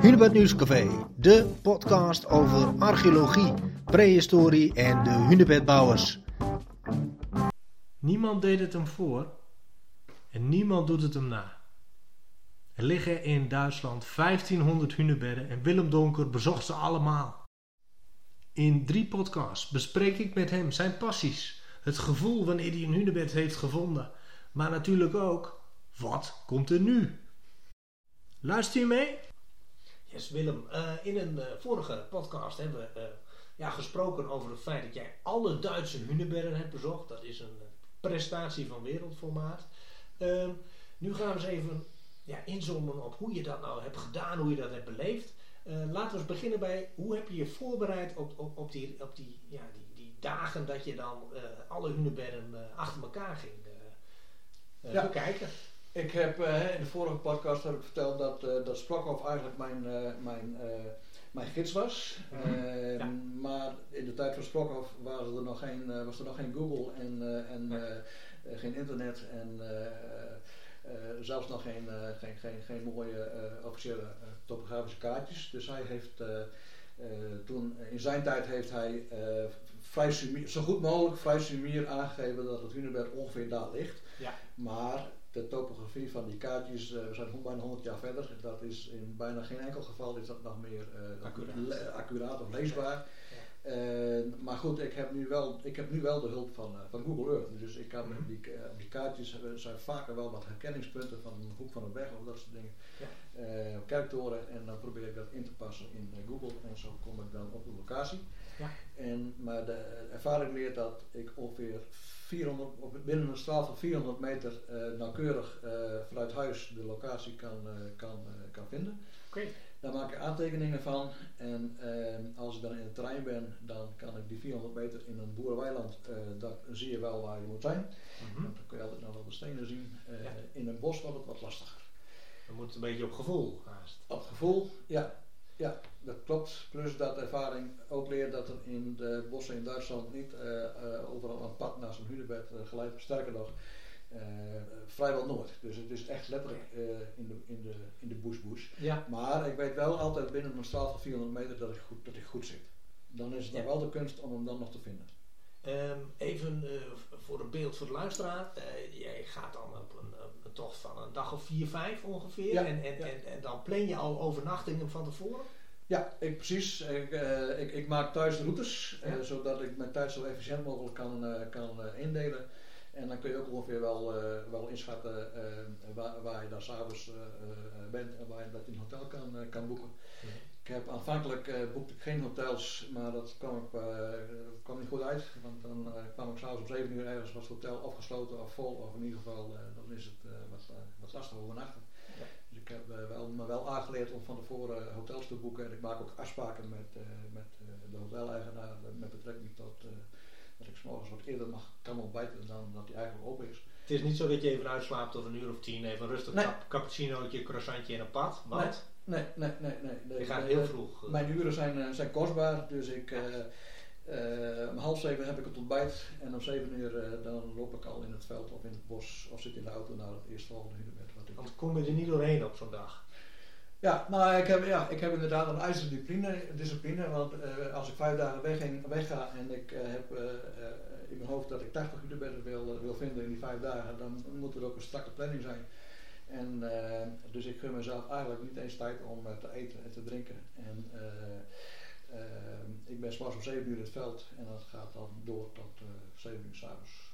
Hunebed Nieuwscafé, de podcast over archeologie, prehistorie en de hunebedbouwers. Niemand deed het hem voor en niemand doet het hem na. Er liggen in Duitsland 1500 hunebedden en Willem Donker bezocht ze allemaal. In drie podcasts bespreek ik met hem zijn passies, het gevoel wanneer hij een hunebed heeft gevonden, maar natuurlijk ook wat komt er nu. Luister je mee? Yes, Willem. eh, in een eh, vorige podcast hebben we eh, ja, gesproken over het feit dat jij alle Duitse hunebedden hebt bezocht. Dat is een prestatie van wereldformaat. Ehm, nu gaan we eens even ja, inzoomen op hoe je dat nou hebt gedaan, hoe je dat hebt beleefd. Laten we eens beginnen bij hoe heb je je voorbereid op, op, op, die, op die, ja, die, die dagen dat je dan alle hunebedden achter elkaar ging Ja. bekijken. Ik heb eh, in de vorige podcast heb ik verteld dat, eh dat eigenlijk mijn, eh, mijn, mijn gids was. Mhm. Eh, Ja. Maar in de tijd van Sprokhoff was er nog geen, was er nog geen Google en, en geen internet en zelfs nog geen, geen, geen, geen mooie officiële topografische kaartjes. Dus hij heeft toen, in zijn tijd heeft hij vrij sumier, zo goed mogelijk vrij sumier aangegeven dat het Hunebed ongeveer daar ligt. Ja. Maar de topografie van die kaartjes, eh, we zijn bijna 100 jaar verder. Dat is in bijna geen enkel geval is dat nog meer eh, accuraat of leesbaar. Eh, maar goed, ik heb nu wel, ik heb nu wel de hulp van, eh, van Google Earth. Dus ik kan Mhm. die, eh, die kaartjes hebben, zijn vaker wel wat herkenningspunten van een hoek van een weg of dat soort dingen. Ja. Eh, kerktoren en dan probeer ik dat in te passen in eh, Google en zo kom ik dan op de locatie. Ja. En, maar de ervaring leert dat ik ongeveer 400, op, binnen een straal van 400 meter eh, nauwkeurig eh, vanuit huis de locatie kan, eh, kan, eh, kan vinden. Oké. Daar maak ik aantekeningen van en ehm, als ik dan in het terrein ben, dan kan ik die 400 meter in een boerenweiland, eh dan zie je wel waar je moet zijn. Mhm. Dan kun je altijd nog wel de stenen zien. Eh, Ja. In een bos wordt het wat lastiger. We moeten een beetje op gevoel haast. Op het gevoel, ja, ja, dat klopt. Plus dat ervaring ook leert dat er in de bossen in Duitsland niet eh, eh, overal een pad naar zo'n hunebed geleid. Sterker nog, eh, vrijwel nooit. Dus het is echt letterlijk eh, in, de, in, de, in de bush bush. Ja. Maar ik weet wel altijd binnen een straal van 400 meter dat ik goed, dat ik goed zit. Dan is het Ja. nog wel de kunst om hem dan nog te vinden. Ehm, even eh, voor een beeld voor de luisteraar. Jij gaat dan op een, een tocht van een dag of vier, vijf ongeveer. Ja, En, en, en, en dan plan je al overnachtingen van tevoren. Ja, ik, precies. Ik, ik, ik maak thuis routes, zodat ik mijn tijd zo efficiënt mogelijk kan, kan indelen. En dan kun je ook ongeveer wel, eh, wel inschatten eh, waar, waar je dan s'avonds eh, bent en waar je dat in een hotel kan, kan boeken. Ik heb aanvankelijk boekte ik geen hotels, maar dat kwam, ik, kwam niet goed uit. Want dan kwam ik s'avonds om 7 uur ergens was het hotel afgesloten of vol, of in ieder geval dan is het wat, wat lastig overnachten. Ja. Dus ik heb wel, me wel aangeleerd om van tevoren hotels te boeken. En ik maak ook afspraken met, met de hoteleigenaar met betrekking tot dat ik morgens wat eerder mag, kan ontbijten dan dat hij eigenlijk open is. Het is niet zo dat je even uitslaapt of een uur of tien, even rustig Nee. cap- cappuccinootje, croissantje en een pad. Want Nee, nee, nee, nee. nee. je gaat heel vroeg. eh, Mijn uren zijn, eh, zijn kostbaar, dus ik, eh, om half zeven heb ik het ontbijt en om zeven uur dan loop ik al in het veld of in het bos of zit in de auto naar het eerstvolgende hunebed. Wat ik... want kom je er niet doorheen op zo'n dag. Ja, nou ik heb, ja, ik heb inderdaad een ijzeren discipline, want eh, als ik vijf dagen wegging, wegga en ik eh, heb eh, in mijn hoofd dat ik 80 hunebedden wil, wil vinden in die vijf dagen, dan moet er ook een strakke planning zijn. En, dus ik gun mezelf eigenlijk niet eens tijd om te eten en te drinken. En, ik ben s'morgens om 7 uur in het veld en dat gaat dan door tot eh 7 uur s'avonds.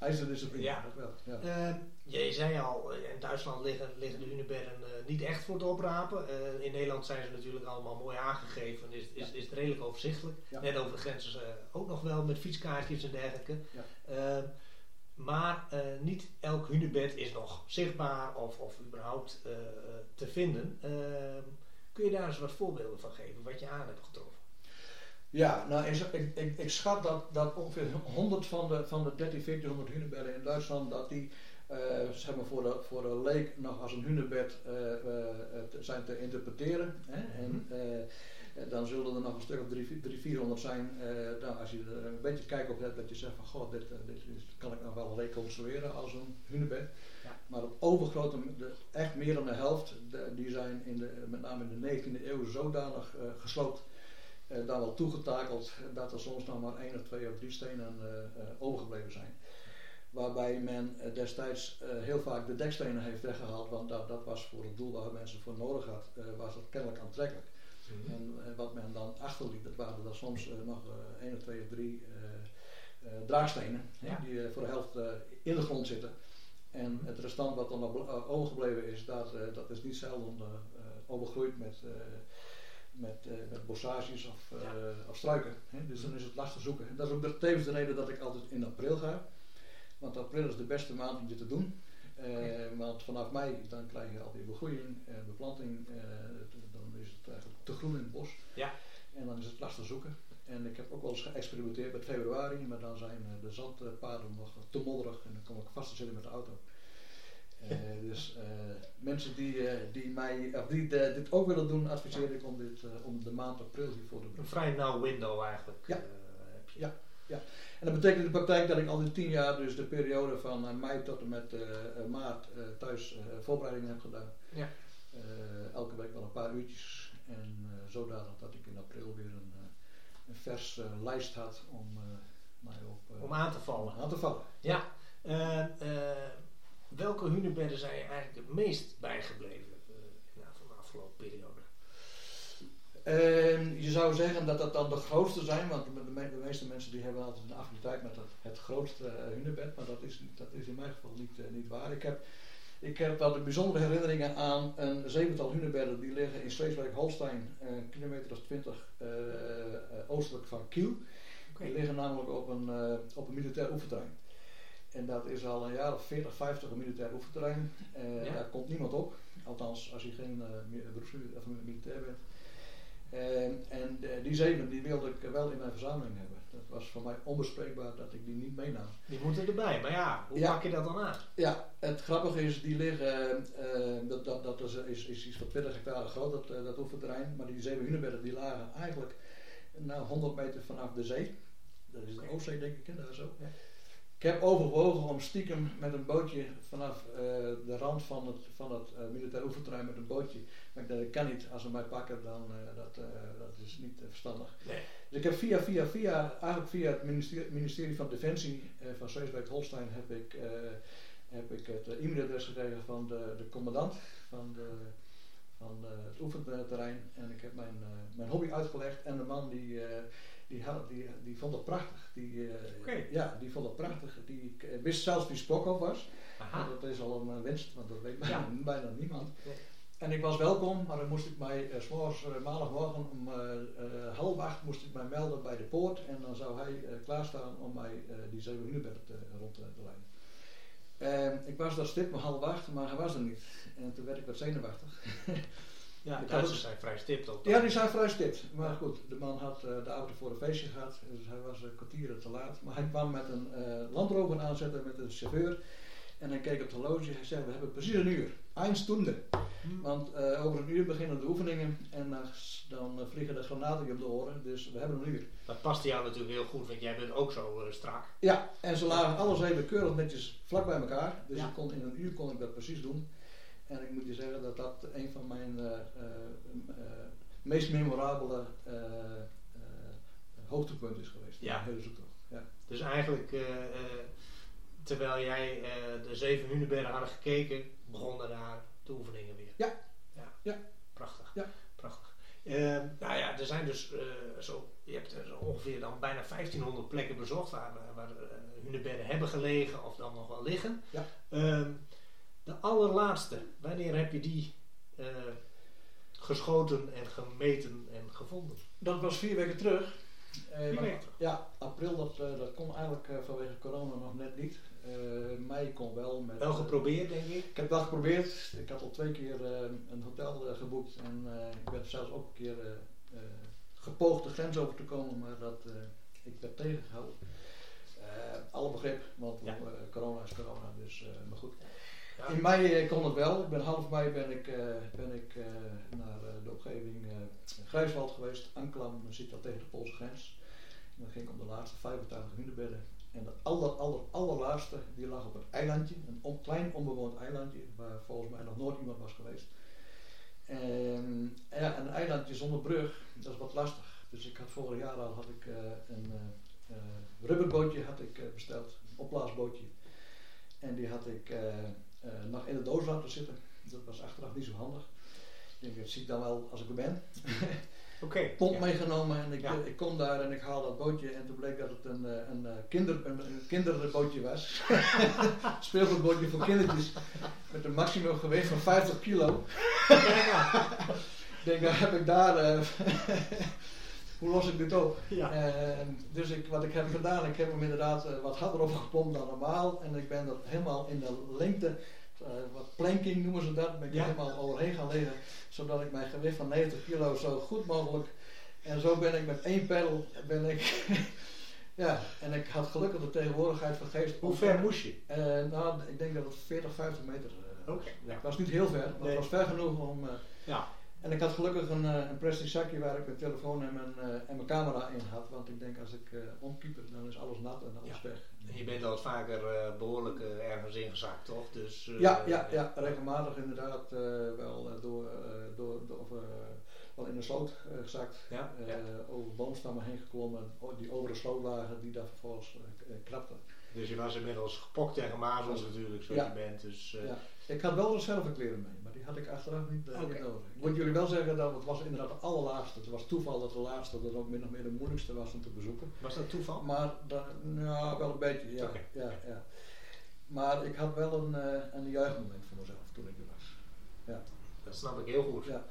Zo. IJzeren discipline, Ja. dat wel. Ja. Eh, je zei al, eh, in Duitsland liggen, liggen de hunebedden eh, niet echt voor het oprapen. In Nederland zijn ze natuurlijk allemaal mooi aangegeven. Is, is, is het redelijk overzichtelijk. Ja. Net over de grenzen ook nog wel met fietskaartjes en dergelijke. Ja. Maar niet elk hunebed is nog zichtbaar of, of überhaupt te vinden. Kun je daar eens wat voorbeelden van geven, wat je aan hebt getroffen? Ja, nou ik, ik, ik, schat dat, dat ongeveer 100 van de, van de 13, 1400 hunebedden in Duitsland, dat die eh, zeg maar voor, de, voor de leek nog als een hunebed eh, eh, te- zijn te interpreteren. Hè? En, eh, dan zullen er nog een stuk of 300, 400 zijn. nou, als je er een beetje kijk op hebt, dat je zegt van goh, dit, dit kan ik nog wel reconstrueren als een hunebed. Ja. Maar op overgrote, de, echt meer dan de helft, die zijn in de, met name in de 19e eeuw zodanig gesloopt uh, daar wel toegetakeld dat er soms nog maar één of twee of drie stenen uh, overgebleven zijn. Waarbij men destijds heel vaak de dekstenen heeft weggehaald, want dat, dat was voor het doel waar mensen voor nodig hadden, was dat kennelijk aantrekkelijk. Mhm. en, wat men dan achterliet, dat waren er soms nog één of twee of drie draagstenen, die voor de helft in de grond zitten. En het restant wat dan nog overgebleven is, dat, dat is niet zelden overgroeid met met, uh, met bossages of, uh, of struiken. Hè? Dus dan is het lastig zoeken. Dat is ook tevens de reden dat ik altijd in april ga. Want april is de beste maand om dit te doen. Uh, Want vanaf mei dan krijg je alweer begroeiing, beplanting. dan is het eigenlijk te groen in het bos. Ja. En dan is het lastig zoeken. En ik heb ook wel eens geëxperimenteerd met februari, maar dan zijn de zandpaden nog te modderig en dan kom ik vast te zitten met de auto. Uh, dus uh, mensen die, uh, die, mij, of die dit ook willen doen, adviseer ik om, dit, om de maand april hiervoor te doen. Een vrij nauw window eigenlijk. Ja. heb je. ja. ja. En dat betekent in de praktijk dat ik al die tien jaar, dus de periode van mei tot en met maart, thuis voorbereidingen heb gedaan. Ja. elke week wel een paar uurtjes. En zodanig dat ik in april weer een, een vers lijst had om mij op... om aan te vallen. Aan te vallen. Ja. Welke hunebedden zijn je eigenlijk het meest bijgebleven uh, van de afgelopen periode? Uh, je zou zeggen dat dat dan de grootste zijn, want de, de, meeste mensen die hebben altijd een affiniteit met het, het grootste uh, hunebed, maar dat is, dat is in mijn geval niet, uh, niet waar. Ik heb, ik heb wel bijzondere herinneringen aan een zevental hunebedden die liggen in Sleeswijk-Holstein, een kilometer of twintig oostelijk van Kiel. Okay. Die liggen namelijk op een, op een militair oefenterrein. En dat is al een jaar of 40, 50 een militair oefenterrein. Uh, Daar komt niemand op. Althans, als je geen uh, of militair bent. Uh, en die zeven die wilde ik wel in mijn verzameling hebben. Dat was voor mij onbespreekbaar dat ik die niet meenam. Die moeten erbij, maar ja, hoe ja. pak je dat dan aan? Ja, het grappige is, die liggen, dat, dat, dat is, is, is iets van 20 hectare groot, dat, dat oefenterrein. Maar die zeven hunebedden die lagen eigenlijk nou, 100 meter vanaf de zee. Dat is de Oostzee denk ik, daar zo. Ja. Ik heb overwogen om stiekem met een bootje vanaf uh, de rand van het, van het uh, militair oefenterrein met een bootje. Maar ik dacht, dat kan niet. Als ze mij pakken, dan uh, dat, dat is niet verstandig. Nee. Dus ik heb via, via, via, eigenlijk via het ministerie, ministerie van Defensie van Sleeswijk-Holstein heb ik, heb ik het e-mailadres gekregen van de, de commandant van, de, van het oefenterrein. En ik heb mijn, mijn hobby uitgelegd en de man die die, die, die vond het prachtig. Die, uh, Ja, die vond het prachtig. Die uh, wist zelfs wie Spokhoff was. Dat is al een winst, want dat weet ja. bijna, niemand. En ik was welkom, maar dan moest ik mij, uh, s'morgens, maandagmorgen om half acht moest ik mij melden bij de poort. En dan zou hij klaarstaan om mij die zeven Hunebed rond te leiden. Ehm, ik was daar stip om half acht, maar hij was er niet. En toen werd ik wat zenuwachtig. Ja, de Duitsers zijn vrij stipt ook. Ja, die zijn vrij stipt. Maar goed, de man had uh, de auto voor een feestje gehad, dus hij was een kwartier te laat. Maar hij kwam met een uh, landrover aanzetten met een chauffeur. En hij keek op het horloge. Hij zei: We hebben precies een uur. Eindstunde. Hmm. Want uh, over een uur beginnen de oefeningen en dan vliegen de granaten op de oren. Dus we hebben een uur. Dat past jou natuurlijk heel goed, want jij bent ook zo strak. Ja, en ze lagen alles even keurig netjes vlak bij elkaar. Dus ik kon, in een uur kon ik dat precies doen. En ik moet je zeggen dat dat een van mijn uh, uh, meest memorabele hoogtepunten is geweest. Ja. hele zoektocht. Ja. Dus eigenlijk, terwijl jij de zeven Hunenbergen hadden gekeken, begonnen daar de oefeningen weer. Ja. Ja. ja. Prachtig. Ja. Prachtig. Ehm, nou ja, er zijn dus zo, je hebt er ongeveer dan bijna 1500 plekken bezocht waar, waar hebben gelegen of dan nog wel liggen. Ja. De allerlaatste, wanneer heb je die uh, geschoten en gemeten en gevonden? Dat was vier weken terug. Weken Ja, april dat, uh, dat kon eigenlijk vanwege corona nog net niet. mei kon wel. Met, wel geprobeerd denk ik? Ik heb wel geprobeerd. Ik had al twee keer een hotel geboekt en ik werd zelfs ook een keer gepoogd de grens over te komen, maar dat, ik werd tegengehouden. alle begrip, want corona is corona, dus maar goed. In mei eh, kon het wel. Ik ben half mei ben ik, eh, ben ik eh, naar de omgeving Grijswald geweest. Anklam, zit dat tegen de Poolse grens. En dan ging ik om de laatste 85 hunebedden. En de aller, aller, allerlaatste, die lag op een eilandje. Een klein onbewoond eilandje, waar volgens mij nog nooit iemand was geweest. En, een eilandje zonder brug, dat is wat lastig. Dus ik had vorig jaar al had ik, een rubberbootje had ik, besteld, een opblaasbootje. En die had ik nog in de doos laten zitten. Dat was achteraf niet zo handig. Ik denk, dat zie ik dan wel als ik er ben. Oké. Pont ja. meegenomen en ik, Ja. ik kom daar en ik haal dat bootje en toen bleek dat het een, eh, een, eh, kinder, een, een kinderbootje was. Speelgoedbootje voor kindertjes met een maximum gewicht van 50 kilo. ik denk, dan heb ik daar, eh, hoe los ik dit op? Ja. Eh, dus ik, wat ik heb gedaan, ik heb hem inderdaad eh, wat harder opgepompt dan normaal. En ik ben er helemaal in de lengte, eh, wat planking noemen ze dat, ben ik Ja. helemaal overheen gaan liggen. Zodat ik mijn gewicht van 90 kilo zo goed mogelijk. En zo ben ik met één pedal, ben ik, ja, en ik had gelukkig de tegenwoordigheid van geest. Hoe ver moest je? Nou, ik denk dat het 40, 50 meter. Ja, het was niet heel ver, maar Nee. het was ver genoeg om... Ja. En ik had gelukkig een, eh, een plastic zakje waar ik mijn telefoon en mijn, eh, en mijn camera in had. Want ik denk als ik eh omkieper, dan is alles nat en alles Ja. weg. En je bent al vaker eh, behoorlijk eh, ergens ingezakt, toch? Dus, Ja, ja, ja, regelmatig inderdaad wel door, door, door of, wel in de sloot gezakt. Ja, ja. Over boomstammen heen geklommen, die over de sloot lagen, die daar vervolgens krapten. Dus je was inmiddels gepokt tegen mazels natuurlijk, zoals Ja. je bent. Dus, eh, Ja. Ik had wel reservekleren mee, die had ik achteraf niet, nodig. Ik moet jullie wel zeggen dat het was inderdaad de allerlaatste. Het was toeval dat de laatste dat ook min of meer de moeilijkste was om te bezoeken. Was dat toeval? Maar dan, nou, wel een beetje, ja. Ja, ja. Maar ik had wel een, eh, een juichmoment voor mezelf toen ik er was. Dat snap ik heel goed. Ja.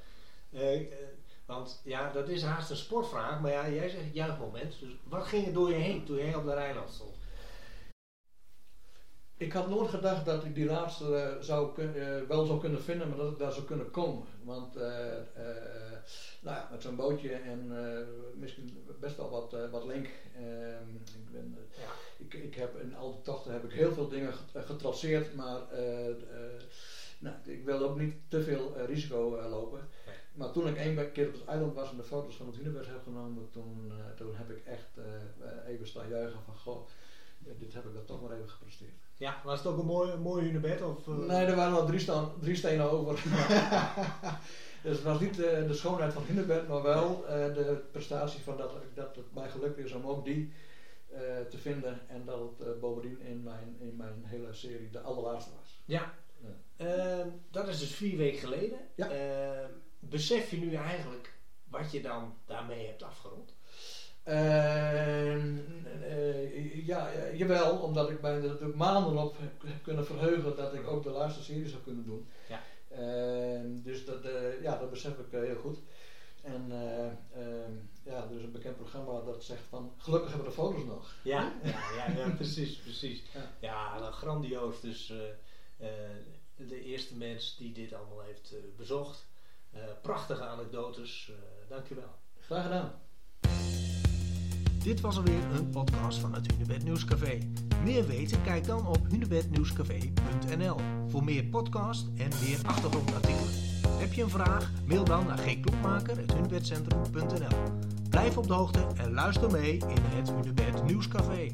Eh, want ja, dat is haast een sportvraag, maar ja, jij zegt juichmoment. Dus wat ging er door je heen toen jij op de eiland stond? Ik had nooit gedacht dat ik die laatste eh, zou eh, wel zou kunnen vinden, maar dat ik daar zou kunnen komen. Want eh, nou ja, met zo'n bootje en misschien best wel wat, wat link. Ehm, ik, ben, Ja. ik, ik heb in al die tochten heb ik heel veel dingen get- getraceerd, maar nou, ik wilde ook niet te veel risico lopen. Nee. Maar toen ik één keer op het eiland was en de foto's van het hunebed heb genomen, toen, toen heb ik echt even staan juichen van goh, dit heb ik dan toch maar even gepresteerd. Ja, was het ook een mooi, een mooi hunebed? Of, eh, Nee, er waren nog drie, staan, drie stenen over. dus het was niet eh, de schoonheid van Hunebed, maar wel eh, de prestatie van dat, dat het mij gelukt is om ook die eh, te vinden. En dat het eh, bovendien in mijn, in mijn hele serie de allerlaatste was. Ja. Ja. Eh, dat is dus vier weken geleden. Ja. Eh, besef je nu eigenlijk wat je dan daarmee hebt afgerond? Eh, eh, ja, ja, jawel, omdat ik mij er natuurlijk maanden op heb kunnen verheugen dat ik ook de laatste serie zou kunnen doen. Ja. Eh, dus dat, eh, ja, dat besef ik eh, heel goed. En eh, eh, ja, er is een bekend programma dat zegt van gelukkig hebben we de foto's nog. Ja, ja, ja, ja, precies, precies. Ja. Ja, nou, grandioos. Dus de eerste mens die dit allemaal heeft bezocht. Prachtige anekdotes. dankjewel. Graag gedaan. Dit was alweer een podcast van het Hunebed Nieuwscafé. Meer weten? Kijk dan op hunebednieuwscafé.nl voor meer podcast en meer achtergrondartikelen. Heb je een vraag? Mail dan naar gklokmaker.hunebedcentrum.nl Blijf op de hoogte en luister mee in het Hunebed Nieuwscafé.